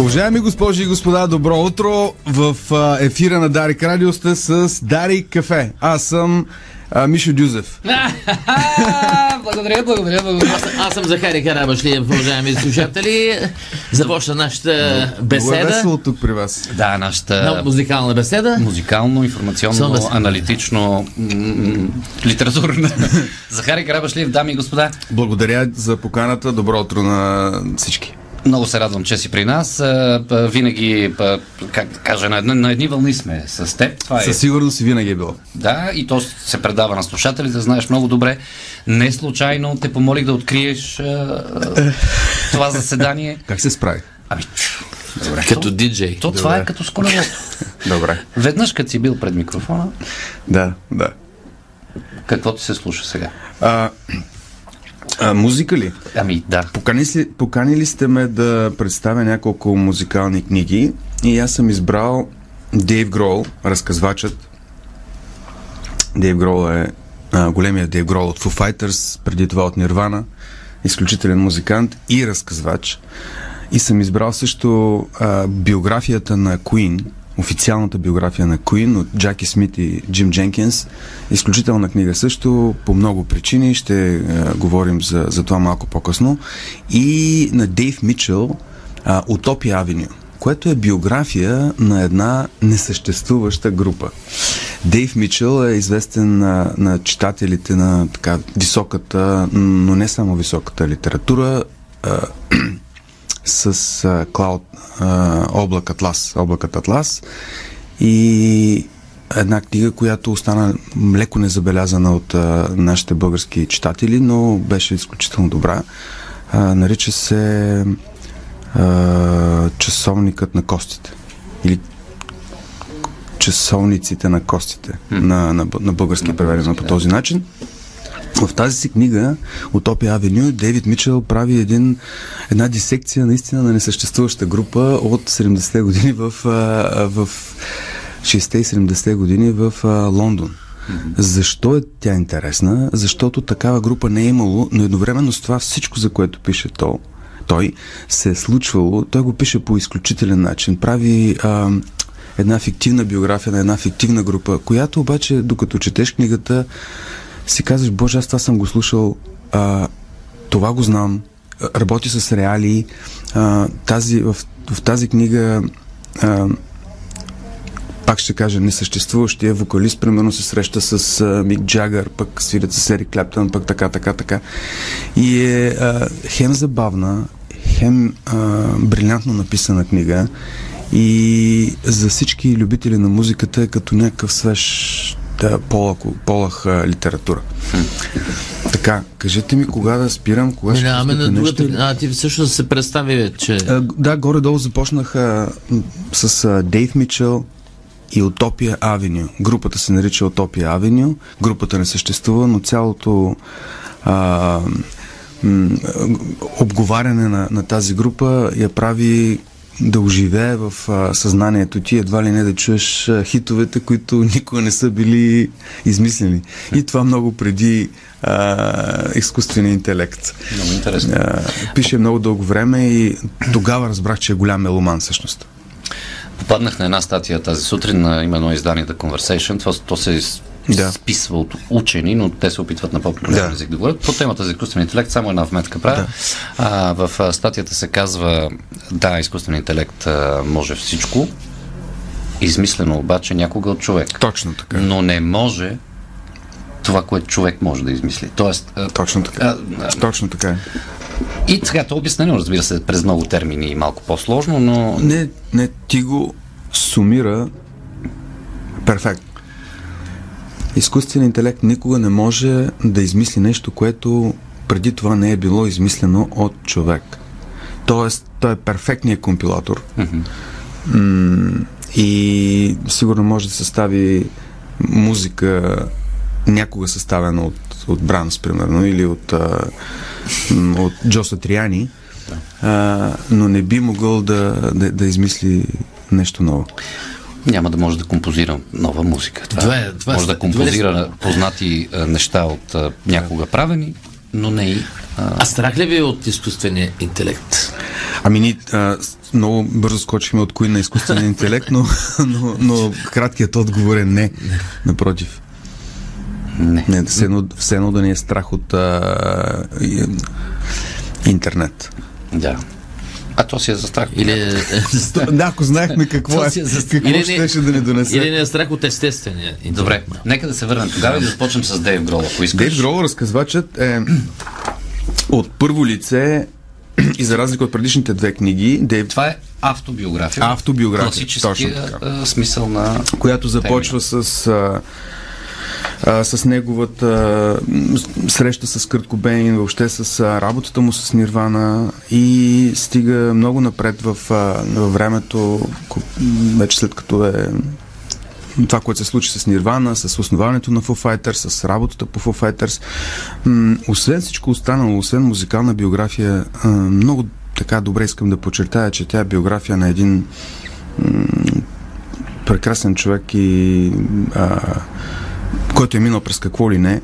Уважаеми госпожи и господа, добро утро! В ефира на Дарик Радио сте с Дарик Кафе. Аз съм а, Мишо Дюзев. благодаря, благодаря, благодаря. Аз съм Захари Карабашлиев, уважаеми слушатели. Започна нашата беседа. Много е весело тук при вас. Да, нашата... No, музикална беседа. Музикално, информационно, аналитично, литературна. Захари Карабашлиев, дами и господа. Благодаря за поканата. Добро утро на всички. Много се радвам, че си при нас. Винаги, как да кажа, на едни, на едни вълни сме с теб. Това е... Със сигурност си винаги е било. Да, и то се предава на слушателите, знаеш много добре. Не случайно те помолих да откриеш това заседание. Как се справи? Ами, Добре. Като диджей. То, то това е като с Добре. Веднъж като си бил пред микрофона. Да, да. Какво ти се слуша сега? А, а, музика ли? Ами, да. Покани, си, поканили сте ме да представя няколко музикални книги и аз съм избрал Дейв Грол, разказвачът. Дейв Грол е а, големия Дейв Грол от Foo Fighters, преди това от Нирвана, изключителен музикант и разказвач. И съм избрал също а, биографията на Queen, официалната биография на Куин от Джаки Смит и Джим Дженкинс. Изключителна книга също, по много причини, ще е, говорим за, за това малко по-късно. И на Дейв Мичел Утопия Авеню, което е биография на една несъществуваща група. Дейв Мичел е известен на, на читателите на така високата, но не само високата литература, с а, Cloud, а, облак Атлас, облакът Атлас и една книга, която остана леко незабелязана от а, нашите български читатели, но беше изключително добра. А, нарича се а, Часовникът на костите или Часовниците на костите mm. на, на, на български преведено по този начин. В тази си книга, Утопия Авеню, Дейвид Мичел прави един, една дисекция наистина на несъществуваща група от 70-те години в, в 60-те и 70-те години в Лондон. Mm-hmm. Защо е тя интересна? Защото такава група не е имало, но едновременно с това всичко, за което пише то, той, се е случвало. Той го пише по изключителен начин. Прави а, една фиктивна биография на една фиктивна група, която обаче, докато четеш книгата, си казваш, боже, аз това съм го слушал, а, това го знам, работи с реалии. А, тази, в, в тази книга а, пак ще кажа, несъществуващия вокалист, примерно се среща с а, Мик Джагър, пък свирят с Ери Клептън, пък така, така, така. И е а, хем забавна, хем а, брилянтно написана книга и за всички любители на музиката е като някакъв свеж да, полах, полах а, литература. Така, кажете ми кога да спирам, кога ще Минаваме на другата. А, ти всъщност се представи, че... А, да, горе-долу започнах а, с а, Дейв Мичел и Утопия Авеню. Групата се нарича Утопия Авеню. Групата не съществува, но цялото а, м, обговаряне на, на тази група я прави да оживее в а, съзнанието ти, едва ли не да чуеш а, хитовете, които никога не са били измислени. И това много преди а, изкуствения интелект. Много интересно. А, пише много дълго време и тогава разбрах, че е голям меломан всъщност. Попаднах на една статия тази сутрин на именно издание The Conversation. Това, то се Да. списва от учени, но те се опитват на по-популярен Да. език да говорят. По темата за изкуствен интелект, само една вметка правя. Да. А, в статията се казва, да, изкуствен интелект а, може всичко, измислено обаче някога от човек. Точно така. Но не може това, което човек може да измисли. Тоест, а, Точно така. а, а, Точно така е. и сега то е обяснено, разбира се, през много термини и малко по-сложно, но Не, не, ти го сумира перфектно. Изкуственият интелект никога не може да измисли нещо, което преди това не е било измислено от човек. Тоест, той е перфектният компилатор. М- и сигурно може да състави музика, някога съставена от, от Брамс, примерно, или от, а, от Джо Сатриани, а, но не би могъл да, да, да измисли нещо ново. Няма да може да композира нова музика. Това, Това е- това може е- да композира познати а, неща от а, някога правени, но не и а, А страх ли ви е от изкуствения интелект? Ами ние а, много бързо скочихме от кои на изкуствения интелект, но, но, но краткият отговор е не. Напротив. не. Не, все едно, все едно да ни е страх от а, и- интернет. Да. А то си е за страх. Или е, Да, ако знаехме какво, е, е за- какво Или не- щеше да ни донесе. или не е страх от естествения? Добре, нека да се върнем тогава и да започнем с Дейв Грол, ако искаш. Дейв Грол, разказвачът е от първо лице и за разлика от предишните две книги, Дейв, Това е автобиография. Автобиография, точно така. смисъл на... която започва с, а, а, с неговата м, с- среща с Кърт Кобейн, въобще с а, работата му с Нирвана и стига много напред в, а, във времето, м, вече след като е това, което се случи с Нирвана, с основаването на Foo Fighters, с работата по Foo Fighters. М, освен всичко останало, освен музикална биография, а, много така добре искам да подчертая, че тя е биография на един прекрасен човек и а, който е минал през какво ли не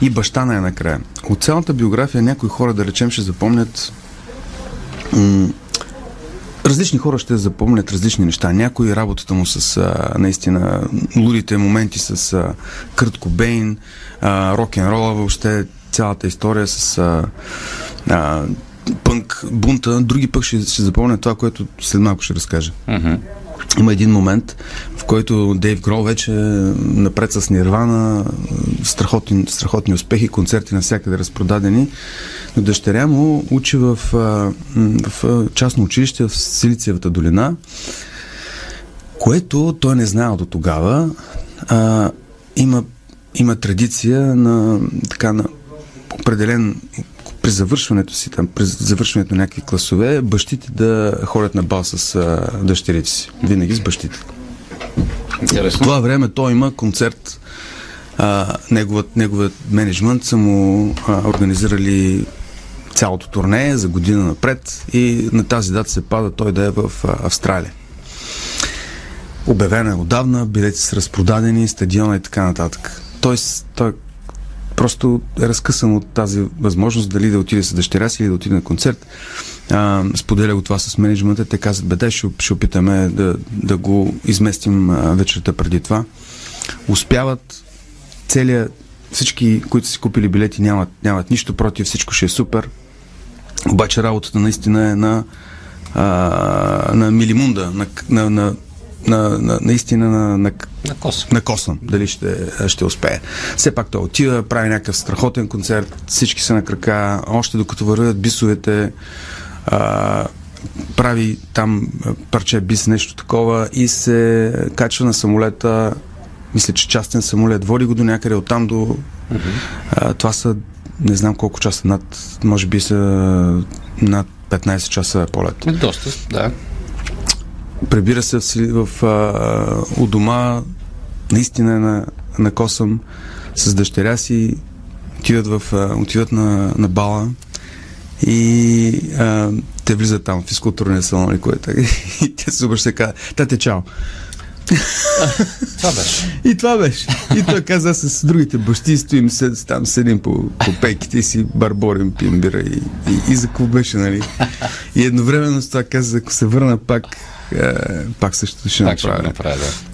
и баща на е накрая. От цялата биография някои хора, да речем, ще запомнят м- различни хора ще запомнят различни неща. Някои работата му с а, наистина лудите моменти с а, Кърт Кобейн, а, рок-н-рола, въобще цялата история с а, а, пънк, бунта. Други пък ще, ще запомнят това, което след малко ще разкажа. Мгм. Има един момент, в който Дейв Грол вече напред с Нирвана, страхотни, страхотни успехи, концерти навсякъде разпродадени, но дъщеря му учи в, в частно училище в Силициевата долина, което той не знаел до тогава. А, има, има традиция на, така, на определен при завършването си, там, при завършването на някакви класове, бащите да ходят на бал с а, дъщерите си. Винаги с бащите. В Интересно. това време той има концерт. А, неговът, неговият менеджмент са му а, организирали цялото турне за година напред и на тази дата се пада той да е в а, Австралия. Обявена е отдавна, билети са разпродадени, стадиона и така нататък. Той, той просто е разкъсан от тази възможност дали да отиде с дъщеря си или да отиде на концерт. А, споделя го това с менеджмента. Те казват, бе, дай, ще, ще опитаме да, да го изместим вечерта преди това. Успяват целият, всички, които си купили билети, нямат, нямат нищо против, всичко ще е супер. Обаче работата наистина е на, а, на милимунда, на, на, на, на, на, наистина на, на, На коса. на косъм, дали ще, ще успее. Все пак той отива, прави някакъв страхотен концерт, всички са на крака, още докато вървят бисовете, а, прави там парче бис, нещо такова и се качва на самолета, мисля, че частен самолет, води го до някъде, оттам до... А, това са, не знам колко часа, над, може би са над 15 часа полет. Доста, да. Прибира се в, в, а, у дома, наистина е на, на косъм, с дъщеря си, отиват, в, а, отиват на, на бала и а, те влизат там в физкултурния салон или което. И те се обръщат и казват, тате, чао. Това беше. И това беше. И той каза, аз с другите бащи стоим сед, там, седим по, по пейките и си барборим, пием бира и, и, и за какво беше, нали? И едновременно с това каза, ако се върна пак, е, пак също ще Пак ще направя. направя, да.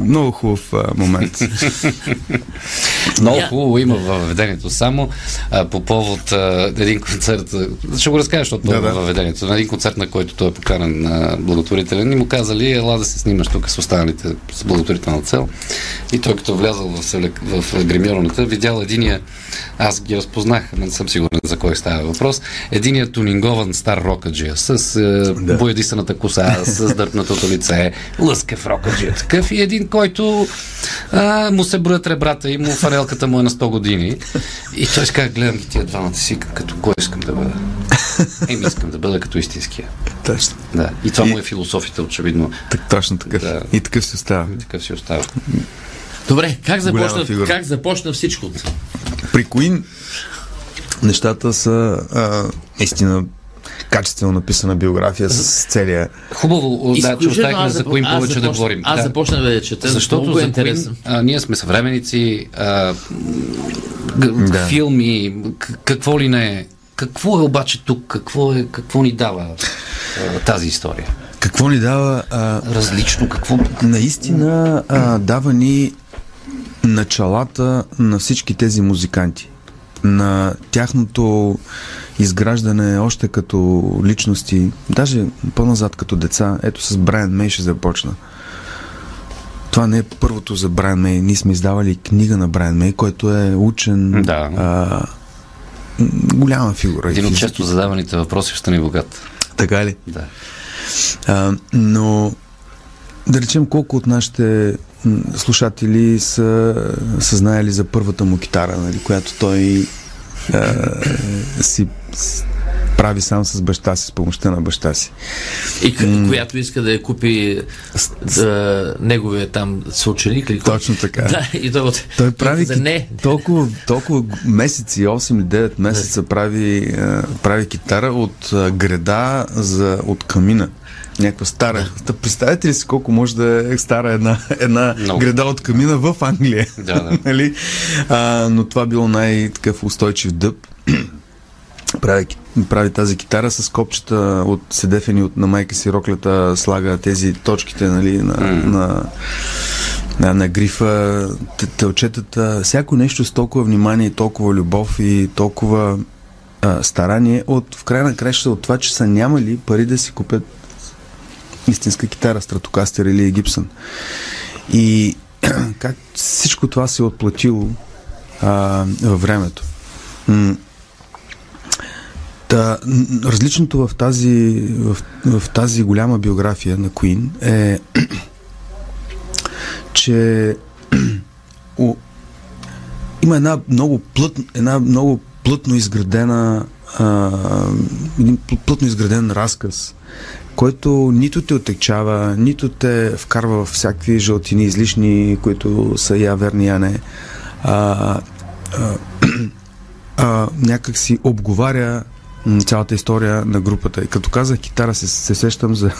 Много хубав а, момент. Много хубаво има във въведението. Само а, по повод а, един концерт, ще го разкажа, защото Да, да, да. във въведението. На един концерт, на който той е поканен на благотворителен, и му казали, ела да се снимаш тук с останалите с благотворителна цел. И той като влязал в, селек- в гримьорната, видял единия, аз ги разпознах, не съм сигурен за кой става въпрос, единия тунингован стар рокаджия с е, Да. боядисаната коса, с дърпнатото лице, лъскав рокаджия такъв и един, който а, му се броят ребрата и му фанелката му е на 100 години. И той си каза, гледам ги тия двамата си, като кой искам да бъда. Еми, искам да бъда като истинския. Точно. Да. И това му е философията, очевидно. Так, точно такъв. Да. И такъв си остава. Такъв си остава. Добре, как започна, как започна всичко? При Queen нещата са а, наистина качествено написана биография с целия Хубаво, да, че оставихме за аз повече да започна- говорим. Аз да. започнах да я чета, Защото много е за интересно. Queen, а, ние сме съвременници, а, г- Да. филми, к- какво ли не е. Какво е обаче тук? Какво, е, какво ни дава а, тази история? Какво ни дава а, Различно, какво... наистина а, дава ни началата на всички тези музиканти. На тяхното изграждане още като личности, даже по-назад като деца. Ето с Брайан Мей ще започна. Това не е първото за Брайан Мей. Ние сме издавали книга на Брайан Мей, който е учен, Да. а, голяма фигура. Един от често задаваните въпроси в Стани богат. Така ли? Да. А, но да речем колко от нашите слушатели са, са знаели за първата му китара, нали, която той а, си с- прави сам с баща си, с помощта на баща си. И к- която иска да я купи да, неговия там съученик или? Точно така. Да, и той, от- Той прави за ки- не. толкова, толкова месеци, 8 или 9 месеца прави, прави китара от а, греда за, от камина. Някаква стара. Да. Представете ли си колко може да е стара една, една Много. греда от камина в Англия? Да, да. нали? а, но това било най-такъв устойчив дъб. прави, прави тази китара с копчета от седефени от, на майка си роклята, слага тези точките нали, на, М. на, на, на грифа, т- телчетата, всяко нещо с толкова внимание, толкова любов и толкова а, старание, от, в края на краща от това, че са нямали пари да си купят истинска китара, стратокастер или Гибсън. И как всичко това се е отплатило а, във времето. Та, различното в тази, в, в тази голяма биография на Queen е, че о, има една много, плът, една много плътно изградена а, един пл- плътно изграден разказ, който нито те отекчава, нито те вкарва в всякакви жълтини излишни, които са я верни, я не. А, а, а, някак си обговаря цялата история на групата. И като казах китара, се, се сещам за...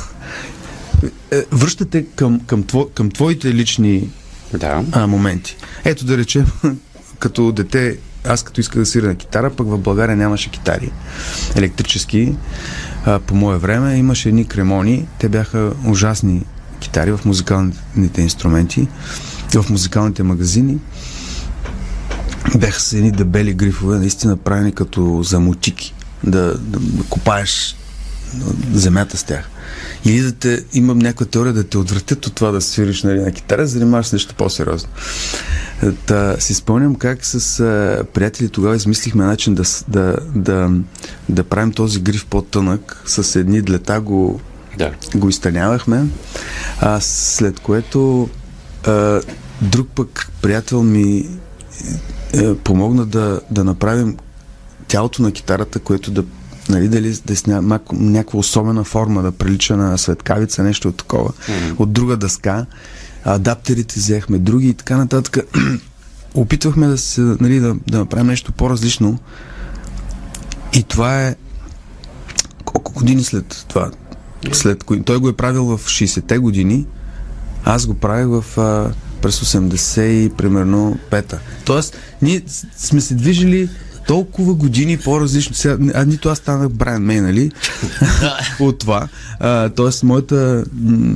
Е, Връщате към, към, тво, към твоите лични Да. а, моменти. Ето да речем, като дете, аз като исках да свиря на китара, пък в България нямаше китари електрически. А, по мое време имаше едни кремони, те бяха ужасни китари в музикалните инструменти, в музикалните магазини. Бяха с едни дебели грифове, наистина правени като за мотики, да, да, да копаеш земята с тях. Или да те, имам някаква теория да те отвратят от това да свириш нали, на китара, занимаваш с нещо по-сериозно. Та, си спомням как с а, приятели тогава измислихме начин да, да, да, да правим този гриф по-тънък, с едни длета го, Да. го изтънявахме, а след което а, друг пък приятел ми е, помогна да, да направим тялото на китарата, което да нали, дали да е някаква особена форма, да прилича на светкавица, нещо от такова, mm-hmm. от друга дъска. Адаптерите взехме, други и така нататък. Опитвахме да, се, нали, да, да направим нещо по-различно. И това е колко години след това? След кои... Той го е правил в 60-те години, аз го правих в а, през 80 и примерно пета. Тоест, ние сме се движили толкова години по-различно. Сега, а нито аз станах Брайан Мей, нали? От това. А, тоест, моята м-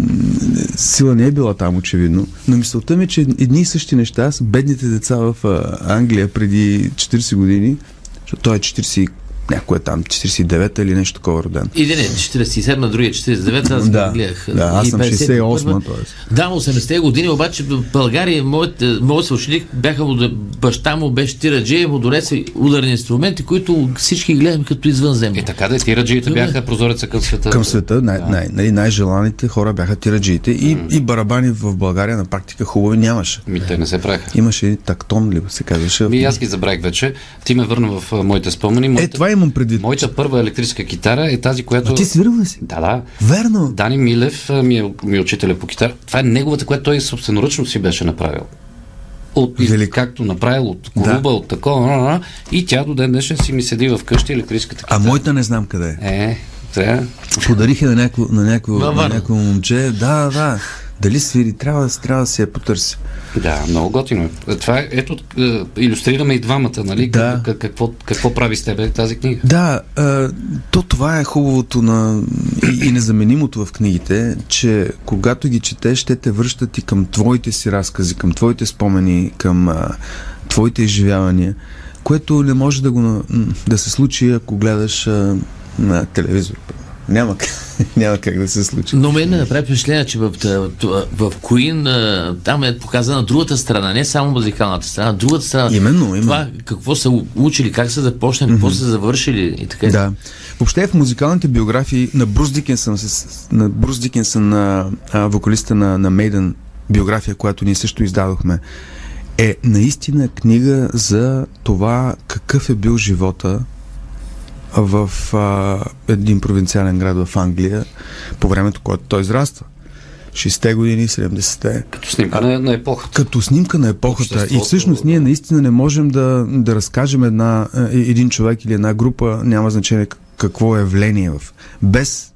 сила не е била там, очевидно. Но мисълта ми е, че едни и същи неща с бедните деца в а, Англия преди 40 години, защото той е 40 някой е там 49-та или нещо такова роден. Един е 47-та, другия 49-та, аз Да, гледах. да, аз И съм 51-та. 68-та, тоест. Да, 80-те години, обаче в България моят, моят съученик бяха му, баща му беше тираджи и му донесе ударни инструменти, които всички гледаме като извънземни. Е така да, тираджиите бяха прозореца към света. Към света най- най- нали, най-желаните хора бяха тираджиите и, и барабани в България на практика хубави нямаше. Ми, те не се правиха. Имаше и тактон, ли се казваше. Ми, аз ги забравих вече. Ти ме върна в моите спомени. Моята, Е, това имам предвид. моята първа електрическа китара е тази, която... А ти свирил ли си? Да, да. Верно. Дани Милев а, ми е, ми е учителя по китара. Това е неговата, която той собственоръчно си беше направил. От, Велико. както направил от колуба, Да. от такова, на, на, и тя до ден днешен си ми седи в къщи електрическата А китара. моята не знам къде е. Е, трябва. Подарих я на някакво, на някакво, на някакво момче. Да, да. Дали свири? Трябва, трябва да си я потърси. Да, много готино. е. Това е, ето, е, иллюстрираме и двамата, нали? Да. Как- Какво, какво прави с тебе тази книга? Да, а, то това е хубавото на, и, и незаменимото в книгите, че когато ги четеш, те те връщат и към твоите си разкази, към твоите спомени, към а, твоите изживявания, което не може да, го, да се случи, ако гледаш а, на телевизор. Няма, няма как да се случи. Но мен ме направи впечатление, че в, в, в Queen там е показана другата страна, не само музикалната страна, другата страна. Именно, именно. Това какво са учили, как са започнали, какво са завършили и така. Да. Въобще в музикалните биографии на Брус Дикенсън, на Брус Дикенсън, на а, вокалиста на, на Мейден, биография, която ние също издадохме, е наистина книга за това какъв е бил живота в а, един провинциален град в Англия по времето, когато той израства. 60-те години, 70-те. Като снимка на, на епохата. Като снимка на епохата. И всъщност ние наистина не можем да, да разкажем една, е, един човек или една група, няма значение какво е явление в. Без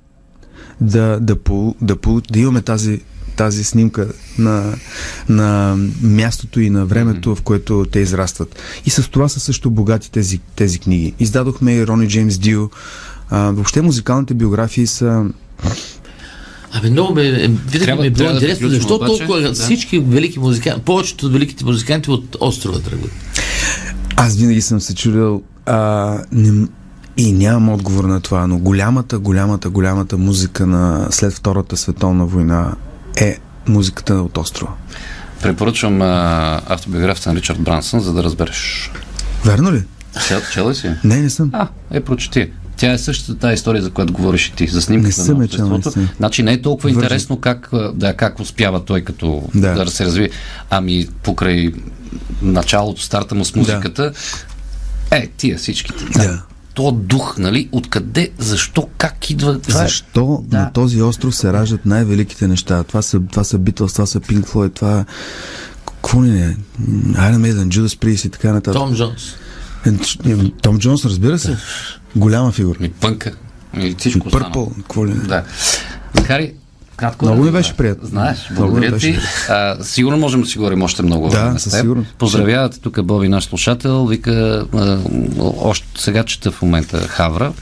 да, да, да, по, да имаме тази, тази снимка на, на мястото и на времето, в което те израстват. И с това са също богати тези, тези книги. Издадохме и Рони Джеймс Дил. А, въобще музикалните биографии са Абе, много ме, е, винаги Трябва- ми е било да интересно, приключим защо обаче, толкова да. всички велики музиканти, повечето от великите музиканти от острова тръгват. Аз винаги съм се чудил а, не, и нямам отговор на това, но голямата, голямата, голямата музика на след Втората световна война е музиката от острова. Препоръчвам а, автобиографията на Ричард Брансън, за да разбереш. Верно ли? Чел, чела ли си? Не, не съм. А, е, прочети. Тя е същата тази история, за която говориш и ти, за снимката на чел, обществото. не съм. Значи не е толкова Вържи. интересно как, да, как успява той като Да. да. да се разви. Ами покрай началото, старта му с музиката, е, тия всичките. Да. То дух, нали? Откъде, защо, как идва? Това е- Защо Да. на този остров се раждат най-великите неща? Това са, това са Beatles, това са Pink Floyd, това какво ли не? Iron Maiden, Judas Priest и така нататък. Том Джонс. Е, ч- Том Джонс, разбира се. Голяма фигура. Ми пънка. И всичко останало. Пърпъл, какво ли не? Да. Захари, кратко. Много ми беше приятно. Знаеш, благодаря ти. А, сигурно можем да си говорим още много. Да, със сигурност. Поздравявате тук Боби, наш слушател. Вика, а, още сега чета в момента Хавра.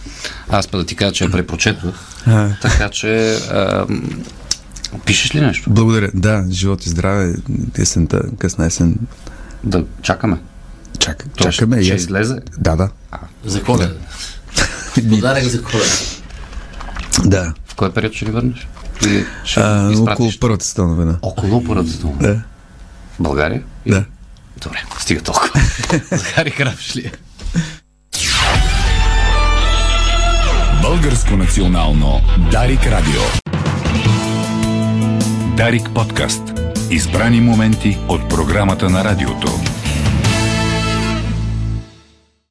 Аз па да ти кажа, че я препрочетвах. А. Така че а, пишеш ли нещо? Благодаря. Да, живот и здраве. Есента, късна есен. Да чакаме. Чак, То ще- чакаме. ще аз- излезе? Да, да. За коледа. Подарък за коледа. Да. В кой период ще ни върнеш? Или ще А, изпратиш? около първата световна война. Около първата дума. Да. България? Да. Добре, стига толкова. Захари Храпш ли е? Българско национално Дарик Радио. Дарик подкаст. Избрани моменти от програмата на радиото.